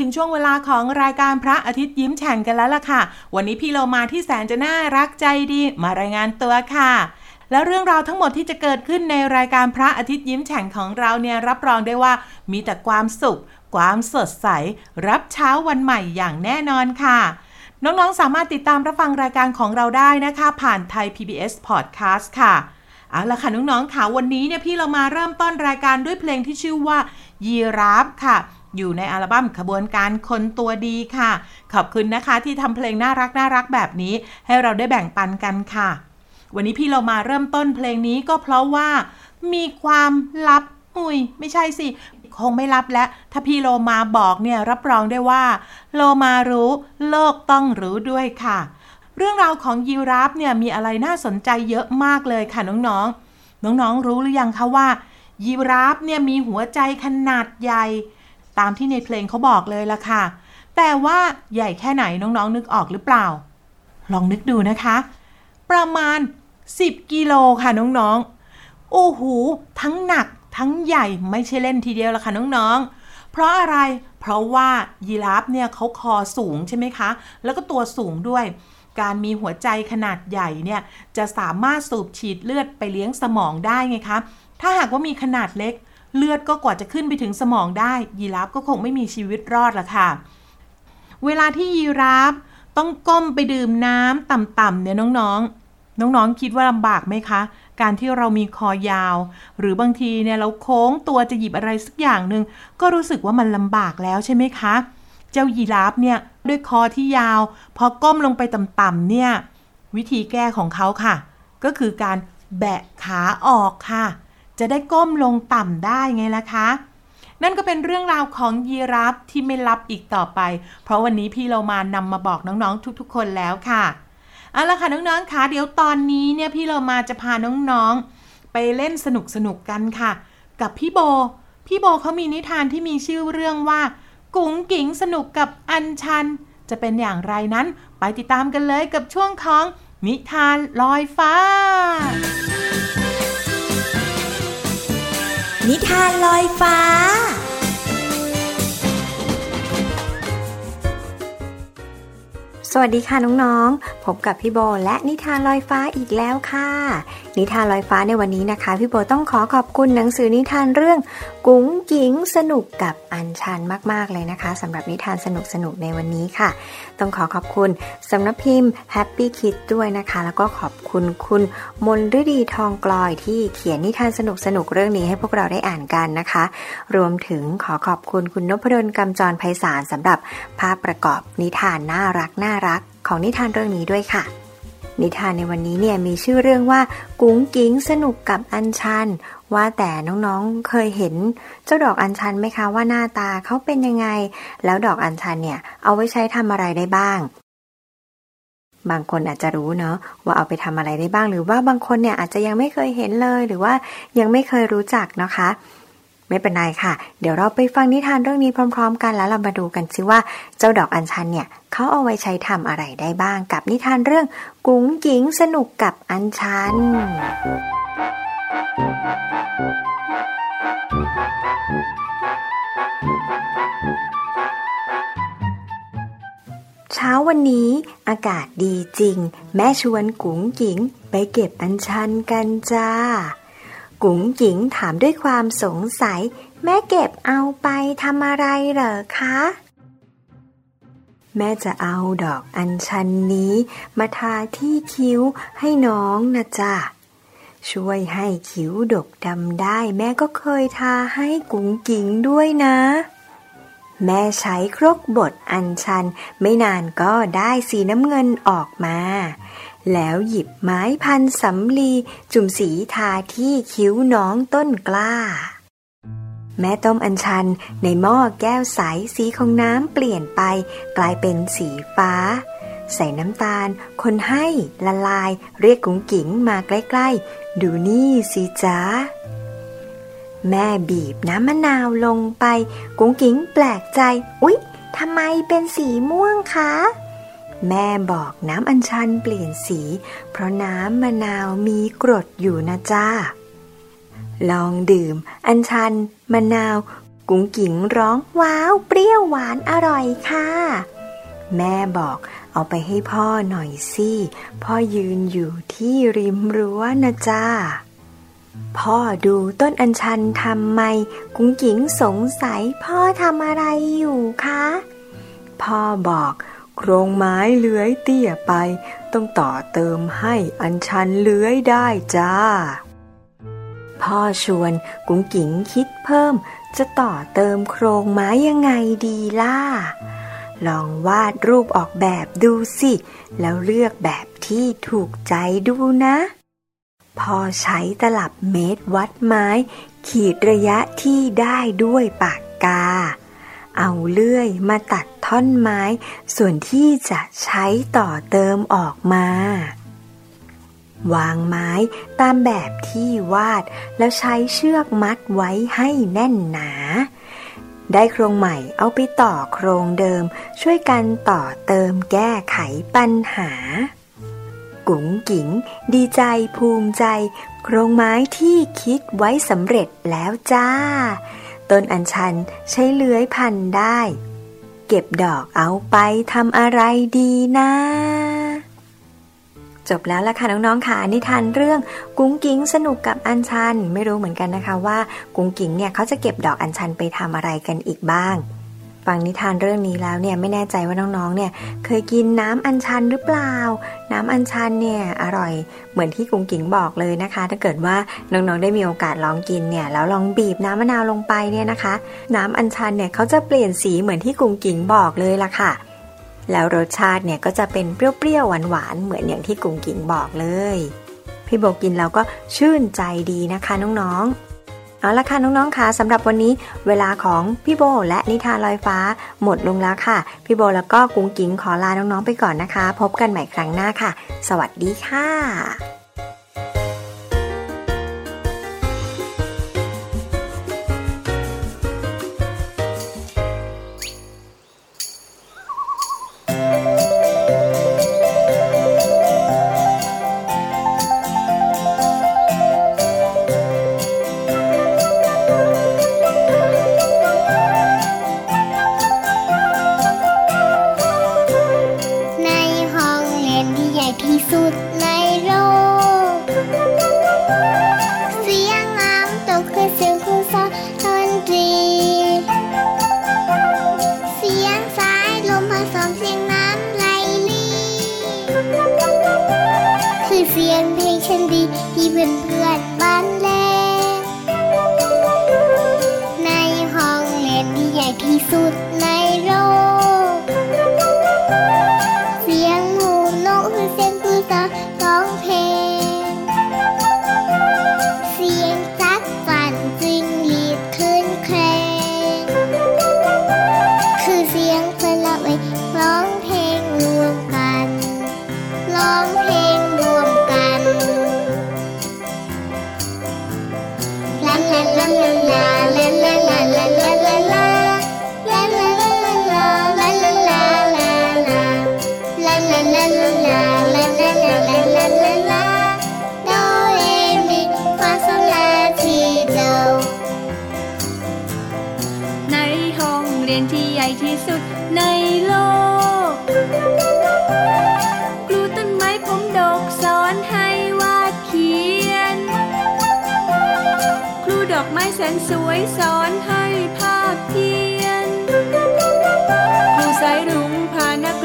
ถึงช่วงเวลาของรายการพระอาทิตย์ยิ้มแฉ่งกันแล้วล่ะค่ะ วันนี้พี่เรามาที่แสนจะน่ารักใจดี มารายงานตัวค่ะ แล้วเรื่องราวทั้งหมดที่จะเกิดขึ้นในรายการพระอาทิตย์ยิ้มแฉ่งของเราเนี่ยรับรองได้ว่ามีแต่ความสุข ความสดใส รับเช้าวันใหม่อย่างแน่นอนค่ะน้องๆ สามารถติดตามรับฟังรายการของเราได้นะคะ ผ่านไทย PBS Podcast ค่ะ เอาละค่ะน้องๆค่ะวันนี้เนี่ยพี่เรามาเริ่มต้นรายการด้วยเพลงที่ชื่อว่ายีราฟค่ะ อยู่ในอัลบั้มขบวนการคนตัวดีค่ะ ขอบคุณนะคะที่ทำเพลงน่ารักน่ารักแบบนี้ ให้เราได้แบ่งปันกันค่ะ วันนี้พี่เรามาเริ่มต้นเพลงนี้ก็เพราะว่า มีความลับอุ้ยไม่ใช่สิ คงไม่ลับแล้ว ถ้าพี่โลมาบอกเนี่ยรับรองได้ว่า โลมารู้โลกต้องรู้ด้วยค่ะ เรื่องราวของยีราฟเนี่ยมีอะไรน่าสนใจเยอะมากเลยค่ะน้องๆ น้องๆรู้หรือยังคะว่ายีราฟเนี่ยมีหัวใจขนาดใหญ่ ตามที่ในเพลงเขาบอกเลยละค่ะ แต่ว่าใหญ่แค่ไหนน้องๆนึกออกหรือเปล่า ลองนึกดูนะคะ ประมาณ 10 กิโลค่ะน้องๆ โอ้โห ทั้งหนักทั้งใหญ่ไม่ใช่เล่นทีเดียวละค่ะน้องๆ เพราะอะไร เพราะว่ายีราฟเนี่ยเขาคอสูงใช่ไหมคะ แล้วก็ตัวสูงด้วยการมีหัวใจขนาดใหญ่เนี่ยจะสามารถสูบฉีดเลือดไปเลี้ยงสมองได้ไงคะ ถ้าหากว่ามีขนาดเล็ก เลือดก็กว่าจะขึ้นไปถึงสมองได้ยีราฟก็คงไม่มีชีวิตรอดละค่ะ เวลาที่ยีราฟต้องก้มไปดื่มน้ำต่ำๆเนี่ยน้องๆ น้องๆคิดว่าลำบากไหมคะ การที่เรามีคอยาว หรือบางทีเนี่ยเราโค้งตัวจะหยิบอะไรสักอย่างหนึ่งก็รู้สึกว่ามันลำบากแล้วใช่ไหมคะ เจ้ายีราฟเนี่ยด้วยคอที่ยาว พอก้มลงไปต่ำๆเนี่ยวิธีแก้ของเขาค่ะ ก็คือการแบะขาออกค่ะ จะได้ก้มลงต่ำได้ไงล่ะคะ นั่นก็เป็นเรื่องราวของยีราฟที่ไม่ลับอีกต่อไป เพราะวันนี้พี่เรามานำมาบอกน้องๆทุกๆ คนแล้วค่ะเอาละค่ะน้องๆคะเดี๋ยวตอนนี้เนี่ยพี่เรามาจะพาน้องๆ ไปเล่นสนุกๆกันค่ะ กับพี่โบ พี่โบเขามีนิทานที่มีชื่อเรื่องว่า กุ๋งกิ๋งสนุกกับอัญชัน จะเป็นอย่างไรนั้นไปติดตามกันเลยกับช่วงของนิทานลอยฟ้า นิทานลอยฟ้า สวัสดีค่ะน้องๆ พบกับพี่โบและนิทานลอยฟ้าอีกแล้วค่ะนิทานลอยฟ้าในวันนี้นะคะ พี่โบต้องขอขอบคุณหนังสือนิทานเรื่อง กุ้งกิ๋งสนุกกับอัญชันมาก ๆ เลยนะคะสำหรับนิทานสนุกๆในวันนี้ค่ะ ต้องขอขอบคุณสำนักพิมพ์ Happy Kid ด้วยนะคะ แล้วก็ขอบคุณคุณมนฤดีทองกลอยที่เขียนนิทานสนุกๆเรื่องนี้ให้พวกเราได้อ่านกันนะคะ รวมถึงขอขอบคุณคุณนพดลกำจรไพศาลสำหรับภาพประกอบนิทานน่ารักน่ารักของนิทานเรื่องนี้ด้วยค่ะ นิทานในวันนี้เนี่ยมีชื่อเรื่องว่า กุ้งกิ้งสนุกกับอัญชัน ว่าแต่น้องๆเคยเห็น เจ้าดอกอัญชันไหมคะว่าหน้าตาเขาเป็นยังไง แล้วดอกอัญชันเนี่ยเอาไว้ใช้ทำอะไรได้บ้างบางคนอาจจะรู้เนาะว่าเอาไปทำอะไรได้บ้าง หรือว่าบางคนเนี่ยอาจจะยังไม่เคยเห็นเลย หรือว่ายังไม่เคยรู้จักนะคะ ไม่เป็นไรค่ะ เดี๋ยวเราไปฟังนิทานเรื่องนี้พร้อม ๆ กันแล้วเรามาดูกันซิว่าเจ้าดอกอัญชันเนี่ยเขาเอาไว้ใช้ทำอะไรได้บ้างกับนิทานเรื่องกุ้งหญิงสนุกกับอัญชัน เช้าวันนี้อากาศดีจริง แม่ชวนกุ๋งหญิงไปเก็บอัญชันกันจ้า กุ๋งหญิงถามด้วยความสงสัย แม่เก็บเอาไปทำอะไรเหรอคะ แม่จะเอาดอกอัญชันนี้ มาทาที่คิ้วให้น้องนะจ๊ะช่วยให้คิ้วดกดำได้ แม่ก็เคยทาให้กุ๋งกิ๋งด้วยนะ แม่ใช้ครกบดอัญชัน ไม่นานก็ได้สีน้ำเงินออกมา แล้วหยิบไม้พันสำลีจุ่มสีทาที่คิ้วน้องต้นกล้า แม่ต้มอัญชันในหม้อแก้วใสสีของน้ำเปลี่ยนไปกลายเป็นสีฟ้า ใส่น้ำตาล คนให้ละลาย เรียกกุ้งกิ๋งมาใกล้ๆ ดูนี่สิจ๊ะแม่บีบน้ำมะนาวลงไป กุ้งกิ๋งแปลกใจ อุ๊ย ทำไมเป็นสีม่วงคะ แม่บอกน้ำอัญชันเปลี่ยนสี เพราะน้ำมะนาวมีกรดอยู่นะจ้า ลองดื่ม อัญชัน มะนาว กุ้งกิ๋งร้องว้าว เปรี้ยวหวานอร่อยค่ะ แม่บอกเอาไปให้พ่อหน่อยสิ พ่อยืนอยู่ที่ริมรั้วนะจ้า พ่อดูต้นอัญชันทำไม กุ้งกิ๋งสงสัยพ่อทำอะไรอยู่คะ พ่อบอก โครงไม้เลื้อยเตี้ยไป ต้องต่อเติมให้อัญชันเลื้อยได้จ้า พ่อชวนกุ้งกิ๋งคิดเพิ่ม จะต่อเติมโครงไม้ยังไงดีล่ะ ลองวาดรูปออกแบบดูสิ แล้วเลือกแบบที่ถูกใจดูนะ พอใช้ตลับเมตรวัดไม้ ขีดระยะที่ได้ด้วยปากกา เอาเลื่อยมาตัดท่อนไม้ ส่วนที่จะใช้ต่อเติมออกมา วางไม้ตามแบบที่วาดแล้วใช้เชือกมัดไว้ให้แน่นหนาได้โครงใหม่เอาไปต่อโครงเดิม ช่วยกันต่อเติมแก้ไขปัญหา กุ๋งกิ๋งดีใจภูมิใจ โครงไม้ที่คิดไว้สำเร็จแล้วจ้า ต้นอัญชันใช้เลื้อยพันได้ เก็บดอกเอาไปทำอะไรดีนะ จบแล้วล่ะค่ะน้องๆค่ะนิทานเรื่องกุ้งกิ้งสนุกกับอัญชัน ไม่รู้เหมือนกันนะคะว่า กุ้งกิ้งเนี่ยเขาจะเก็บดอกอัญชันไปทำอะไรกันอีกบ้าง ฟังนิทานเรื่องนี้แล้วเนี่ยไม่แน่ใจว่าน้องๆ เนี่ยเคยกินน้ำอัญชันหรือเปล่า น้ำอัญชันเนี่ยอร่อยเหมือนที่กุ้งกิ้งบอกเลยนะคะ ถ้าเกิดว่าน้องๆ ได้มีโอกาสลองกินเนี่ยแล้วลองบีบน้ำมะนาวลงไปเนี่ยนะคะ น้ำอัญชันเนี่ยเขาจะเปลี่ยนสีเหมือนที่กุ้งกิ้งบอกเลยล่ะค่ะ แล้วรสชาติเนี่ยก็จะเป็นเปรี้ยวๆหวานๆเหมือนอย่างที่กุ้งกิ้งบอกเลย พี่โบกินแล้วก็ชื่นใจดีนะคะน้องๆ เอาละค่ะน้องๆค่ะสำหรับวันนี้เวลาของพี่โบและนิทานลอยฟ้าหมดลงแล้วค่ะ พี่โบแล้วก็กุ้งกิ้งขอลาน้องๆไปก่อนนะคะ พบกันใหม่ครั้งหน้าค่ะ สวัสดีค่ะ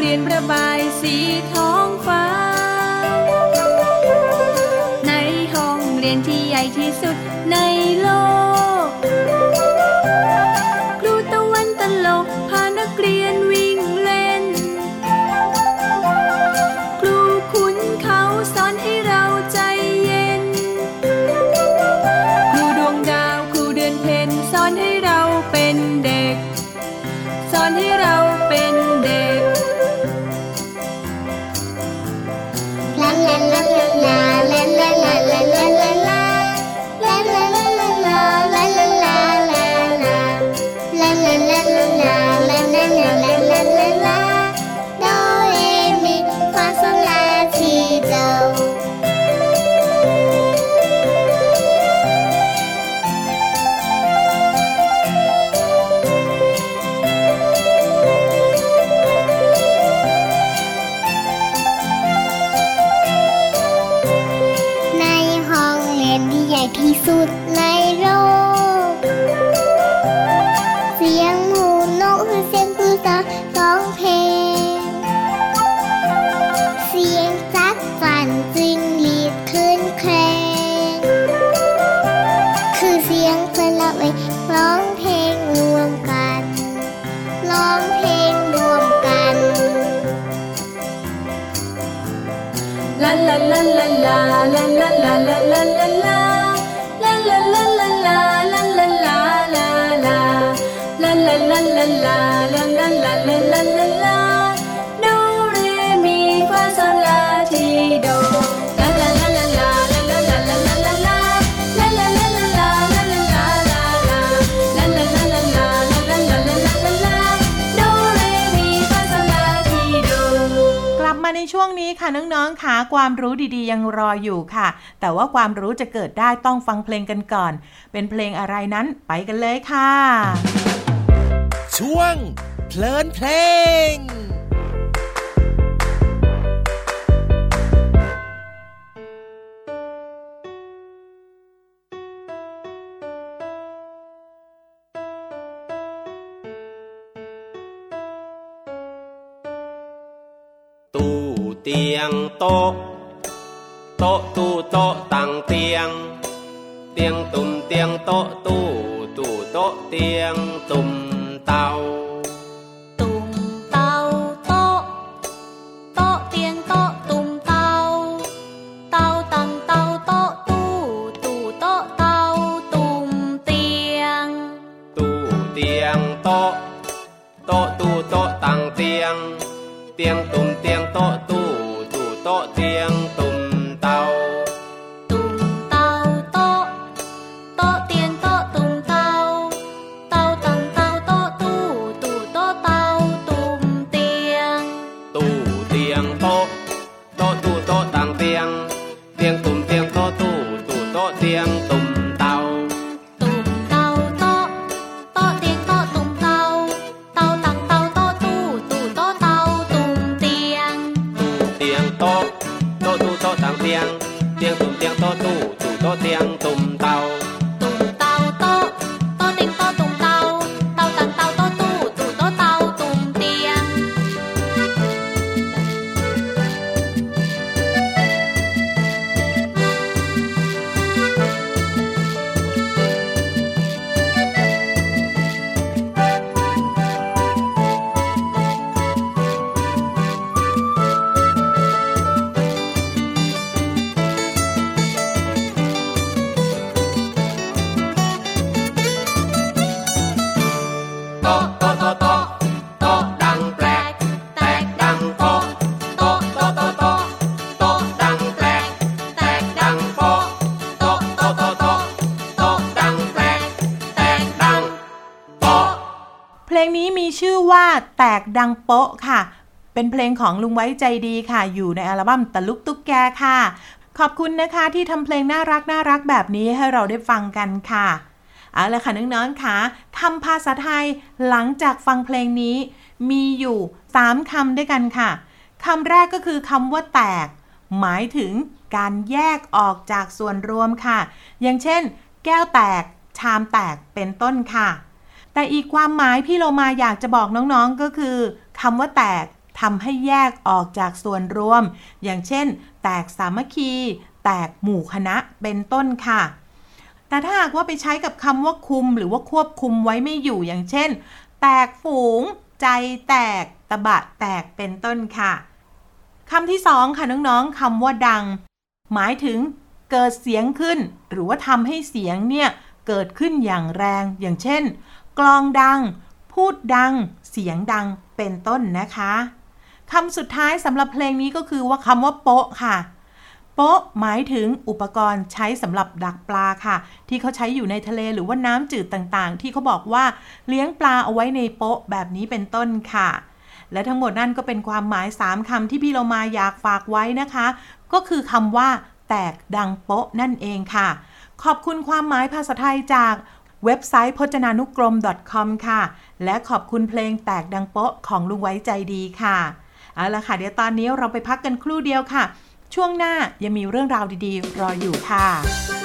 ียนประบายสีท้องฟ้า ในห้องเรียนที่ใหญ่ที่สุดในโลก ค่ะน้องๆค่ะความรู้ดีๆยังรออยู่ค่ะ แต่ว่าความรู้จะเกิดได้ต้องฟังเพลงกันก่อน เป็นเพลงอะไรนั้นไปกันเลยค่ะ ช่วงเพลินเพลง เตียงโต๊ะโต๊ะตู้โต๊ะตั้งเตียง เตียงตุ่มเตียงโต๊ะตู้ตู้โต๊ะเตียงตุ่มเตาตุ่มเตาโต๊ะโต๊ะเตียงโต๊ะตุ่มเตาเตาตังเตาโต๊ะตู้ตู้โต๊ะเตาตุ่มเตียง ตู้เตียงโต๊ะโต๊ะตู้โต๊ะตั้งเตียง โต๊ะตู้โต๊ะสาม งนี้มีชื่อว่าแตกดังโป๊ะค่ะ เป็นเพลงของลุงไว้ใจดีค่ะ อยู่ในอัลบั้มตะลุกตุ๊กแกค่ะ ขอบคุณนะคะที่ทำเพลงน่ารักน่ารักแบบนี้ให้เราได้ฟังกันค่ะเอาละค่ะน้องๆค่ะทำภาษาไทยหลังจากฟังเพลงนี้ มีอยู่3คำด้วยกันค่ะคำแรกก็คือคำว่าแตก หมายถึงการแยกออกจากส่วนรวมค่ะ อย่างเช่น แก้วแตก ชามแตกเป็นต้นค่ะ แต่อีกความหมายพี่โลมาอยากจะบอกน้องๆก็คือคำว่าแตกทำให้แยกออกจากส่วนรวม อย่างเช่น แตกสามัคคี แตกหมู่คณะเป็นต้นค่ะ แต่ถ้าหากว่าไปใช้กับคำว่าคุม หรือว่าควบคุมไว้ไม่อยู่อย่างเช่น แตกฝูง ใจแตก ตะบะแตกเป็นต้นค่ะคำที่สองค่ะน้องๆคำว่าดัง หมายถึงเกิดเสียงขึ้น หรือว่าทำให้เสียงเนี่ยเกิดขึ้นอย่างแรงอย่างเช่น กลองดัง พูดดัง เสียงดังเป็นต้นนะคะคำสุดท้ายสำหรับเพลงนี้ก็คือว่าคำว่าโป๊ะค่ะ โป๊ะหมายถึงอุปกรณ์ใช้สำหรับดักปลาค่ะ ที่เขาใช้อยู่ในทะเลหรือว่าน้ำจืดต่างๆ ที่เขาบอกว่าเลี้ยงปลาเอาไว้ในโป๊ะแบบนี้เป็นต้นค่ะ และทั้งหมดนั่นก็เป็นความหมาย 3คำที่พี่เรามาอยากฝากไว้นะคะ ก็คือคำว่า แตกดังโป๊ะนั่นเองค่ะ ขอบคุณความหมายภาษาไทยจาก เว็บไซต์พจนานุกรม .com ค่ะ และขอบคุณเพลงแตกดังโป๊ะของลุงไว้ใจดีค่ะ เอาละค่ะ เดี๋ยวตอนนี้เราไปพักกันครู่เดียวค่ะ ช่วงหน้ายังมีเรื่องราวดีๆ รออยู่ค่ะ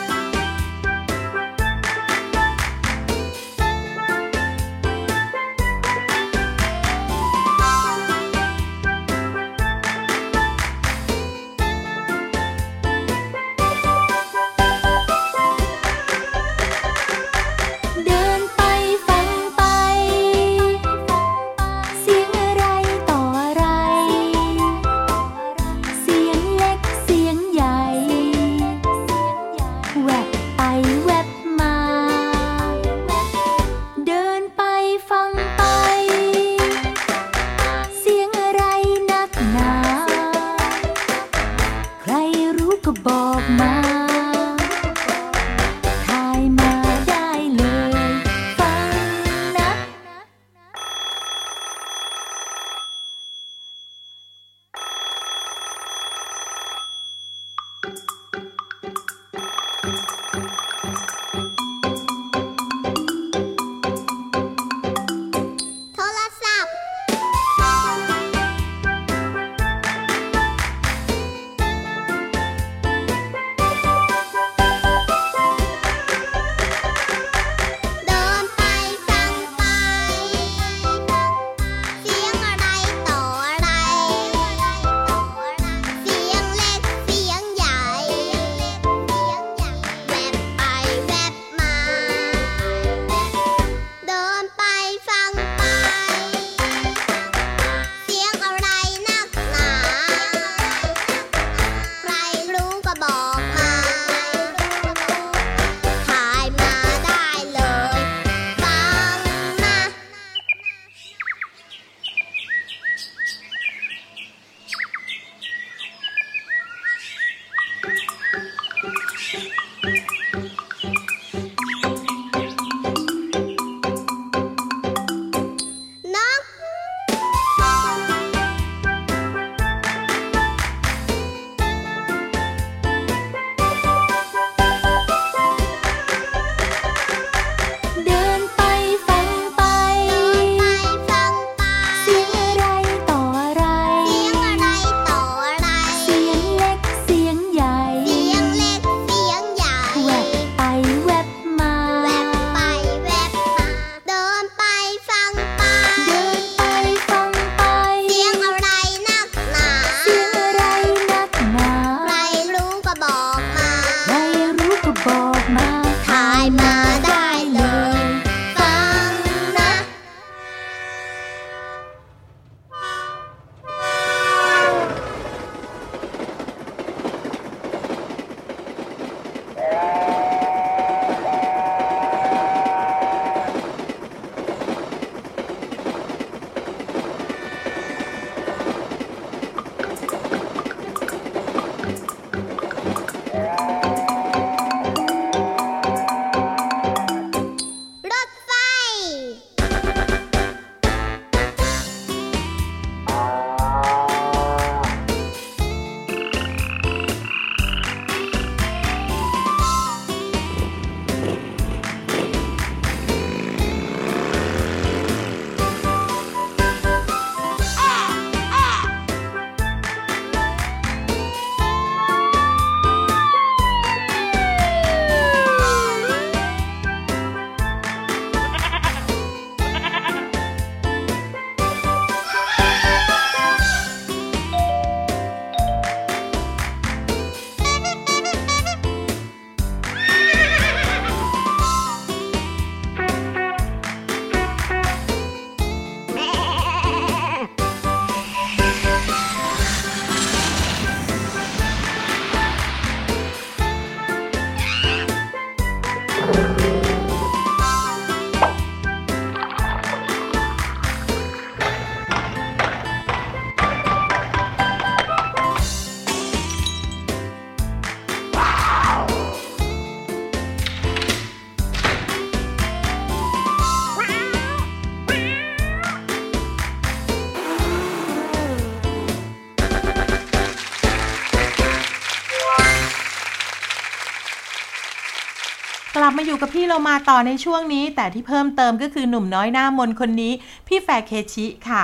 มาอยู่กับพี่เรามาต่อในช่วงนี้ แต่ที่เพิ่มเติมก็คือหนุ่มน้อยหน้ามนคนนี้ พี่แฟร์เคชิค่ะ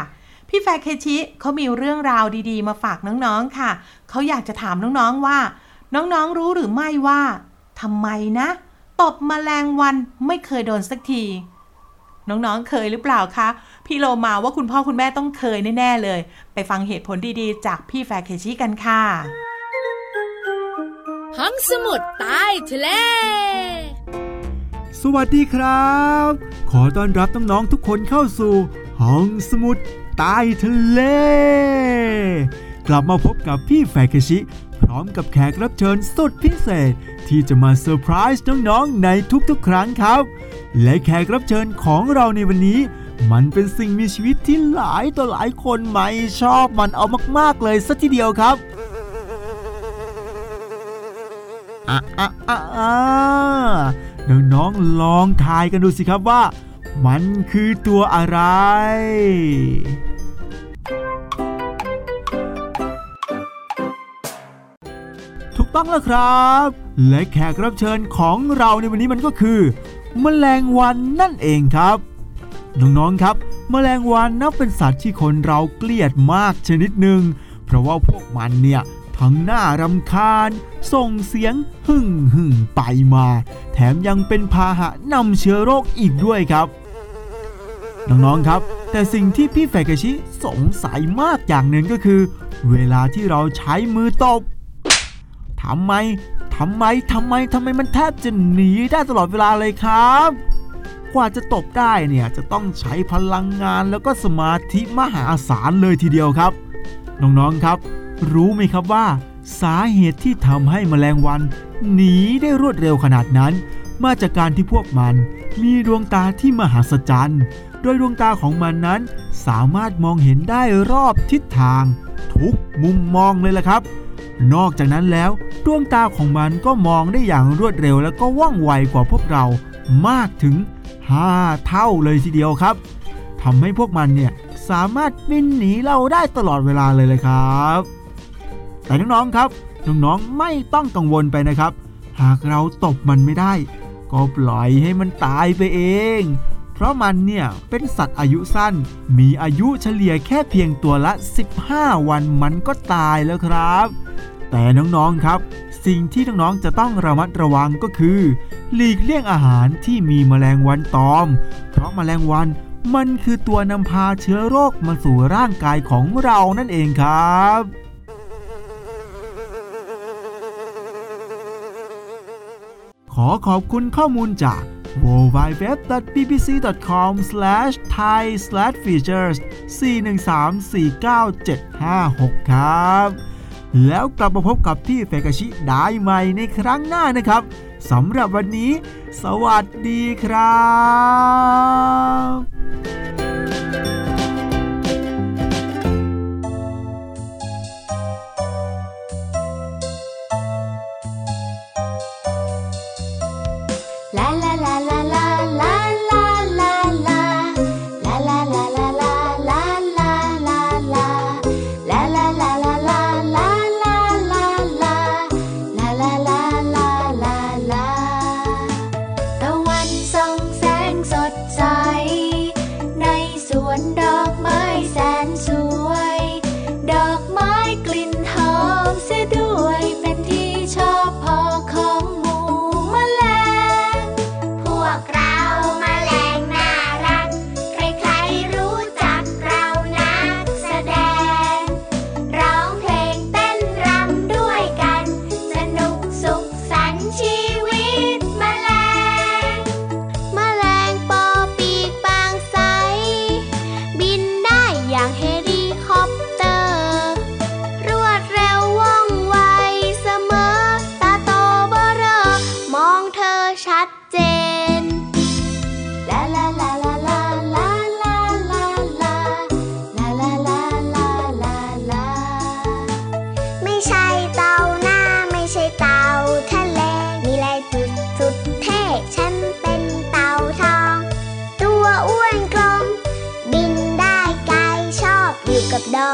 พี่แฟร์เคชิเขามีเรื่องราวดีๆ มาฝากน้องๆค่ะ เขาอยากจะถามน้องๆว่า น้องๆรู้หรือไม่ว่าทำไมนะ ตบแมลงวันไม่เคยโดนสักที น้องๆเคยหรือเปล่าคะพี่โลมาว่าคุณพ่อคุณแม่ต้องเคยแน่ๆเลย ไปฟังเหตุผลดีๆ จากพี่แฟร์เคชิกันค่ะห้องสมุดใต้ทะเล สวัสดีครับ ขอต้อนรับน้องๆทุกคนเข้าสู่ ห้องสมุดใต้ทะเล กลับมาพบกับพี่แฟคชิ พร้อมกับแขกรับเชิญสุดพิเศษ ที่จะมาเซอร์ไพรส์น้องๆ ในทุกๆ ครั้งครับ และแขกรับเชิญของเราในวันนี้ มันเป็นสิ่งมีชีวิตที่หลายต่อหลายคนไม่ชอบมันเอามากๆเลยสัทีเดียวครับอะอะอะอะ น้องๆลองทายกันดูสิครับว่า มันคือตัวอะไรถูกต้องแล้วครับ และแขกรับเชิญของเราในวันนี้มันก็คือแมลงวันนั่นเองครับ น้องๆครับแมลงวันนับเป็นสัตว์ที่คนเราเกลียดมากชนิดหนึ่งเพราะว่าพวกมันเนี่ย ทั้งหน้ารำคาญ ส่งเสียงหึ่งหึ่งไปมา แถมยังเป็นพาหะนำเชื้อโรคอีกด้วยครับ น้องๆครับ แต่สิ่งที่พี่แฟกชิสงสัยมากอย่างหนึ่งก็คือ เวลาที่เราใช้มือตบทำไมทำไมทำไมทำไมมันแทบจะหนีได้ตลอดเวลาเลยครับ กว่าจะตบได้เนี่ยจะต้องใช้พลังงานแล้วก็สมาธิมหาศาลเลยทีเดียวครับ น้องๆครับ รู้ไหมครับว่า สาเหตุที่ทำให้แมลงวัน หนีได้รวดเร็วขนาดนั้น มาจากการที่พวกมัน มีดวงตาที่มหัศจรรย์โดยดวงตาของมันนั้น สามารถมองเห็นได้รอบทิศทาง ทุกมุมมองเลยล่ะครับ นอกจากนั้นแล้วดวงตาของมันก็มองได้อย่างรวดเร็ว และก็ว่องไวกว่าพวกเรามากถึง 5 เท่าเลยทีเดียวครับทำให้พวกมันเนี่ยสามารถบินหนีเราได้ตลอดเวลาเลยเลยครับ แต่น้องๆครับน้องๆไม่ต้องกังวลไปนะครับ หากเราตบมันไม่ได้ ก็ปล่อยให้มันตายไปเอง เพราะมันเนี่ยเป็นสัตว์อายุสั้น มีอายุเฉลี่ยแค่เพียงตัวละ 15 วันมันก็ตายแล้วครับ แต่น้องๆครับ สิ่งที่น้องๆจะต้องระมัดระวังก็คือ หลีกเลี่ยงอาหารที่มีแมลงวันตอม เพราะแมลงวันมันคือตัวนำพาเชื้อโรคมาสู่ร่างกายของเรานั่นเองครับ ขอขอบคุณข้อมูลจาก www.bbc.com/thai/features 413-49756ครับ แล้วกลับมาพบกับพี่เฟกชิได้ใหม่ในครั้งหน้านะครับสำหรับวันนี้ สวัสดีครับ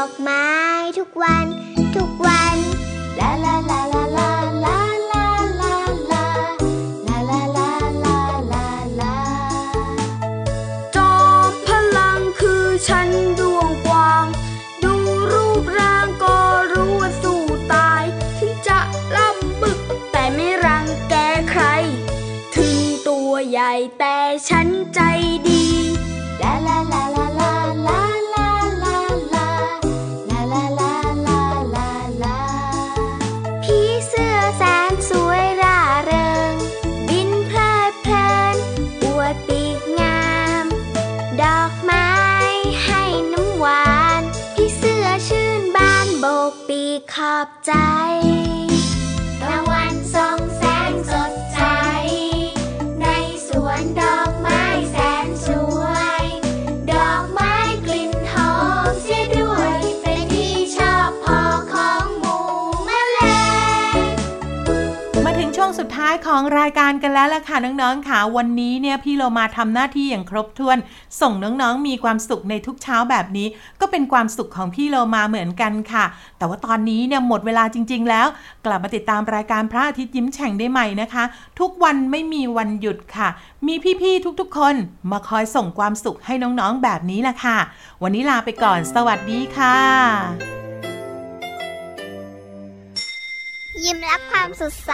อกไม้ทุกวัน ของรายการกันแล้วล่ะค่ะน้องๆค่ะวันนี้เนี่ยพี่เรามาทำหน้าที่อย่างครบถ้วน ส่งน้องๆมีความสุขในทุกเช้าแบบนี้ ก็เป็นความสุขของพี่เรามาเหมือนกันค่ะ แต่ว่าตอนนี้เนี่ยหมดเวลาจริง ๆ แล้ว กลับมาติดตามรายการพระอาทิตย์ยิ้มแฉ่งได้ใหม่นะคะ ทุกวันไม่มีวันหยุดค่ะ มีพี่ๆทุกๆ คนมาคอยส่งความสุขให้น้องๆแบบนี้แหละค่ะ วันนี้ลาไปก่อน สวัสดีค่ะยิ้มรับความสดใส